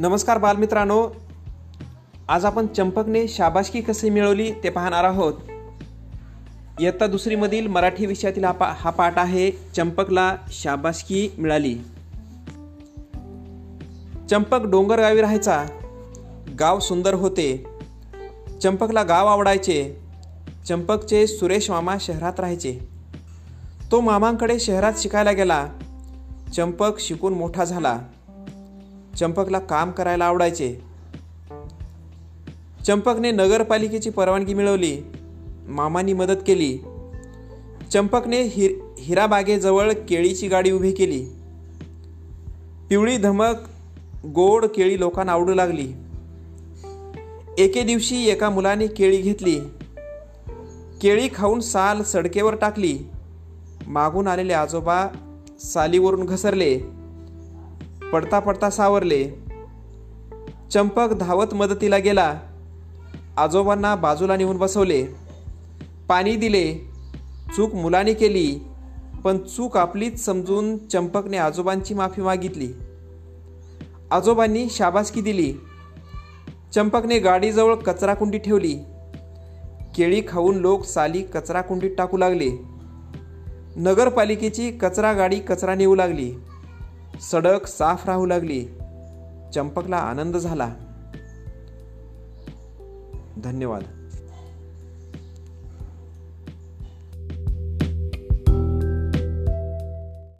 नमस्कार बालमित्रांनो. आज आपण चंपकने शाबाशकी कशी मिळवली ते पाहणार आहोत. इयत्ता दुसरीमधील मराठी विषयातील हा पा हा पाठ आहे चंपकला शाबाशकी मिळाली. चंपक डोंगरगावी राहायचा. गाव सुंदर होते. चंपकला गाव आवडायचे. चंपकचे सुरेश मामा शहरात राहायचे. तो मामांकडे शहरात शिकायला गेला. चंपक शिकून मोठा झाला. चंपकला काम करायला आवडायचे. चंपकने नगरपालिकेची परवानगी मिळवली. मामानी मदत केली. चंपकने हिर हिराबागेजवळ केळीची गाडी उभी केली. पिवळी धमक गोड केळी लोकांना आवडू लागली. एके दिवशी एका मुलाने केळी घेतली. केळी खाऊन साल सडकेवर टाकली. मागून आलेले आजोबा सालीवरून घसरले. पडता पडता सावरले. चंपक धावत मदतीला गेला. आजोबांना बाजूला नेऊन बसवले. पाणी दिले. चूक मुलाने केली पण चूक आपलीच समजून चंपकने आजोबांची माफी मागितली. आजोबांनी शाबासकी दिली. चंपकने गाडीजवळ कचराकुंडी ठेवली. केळी खाऊन लोक साली कचराकुंडीत टाकू लागले. नगरपालिकेची कचरा गाडी कचरा नेऊ लागली. सडक साफ राहू लागली. चंपकला आनंद झाला. धन्यवाद.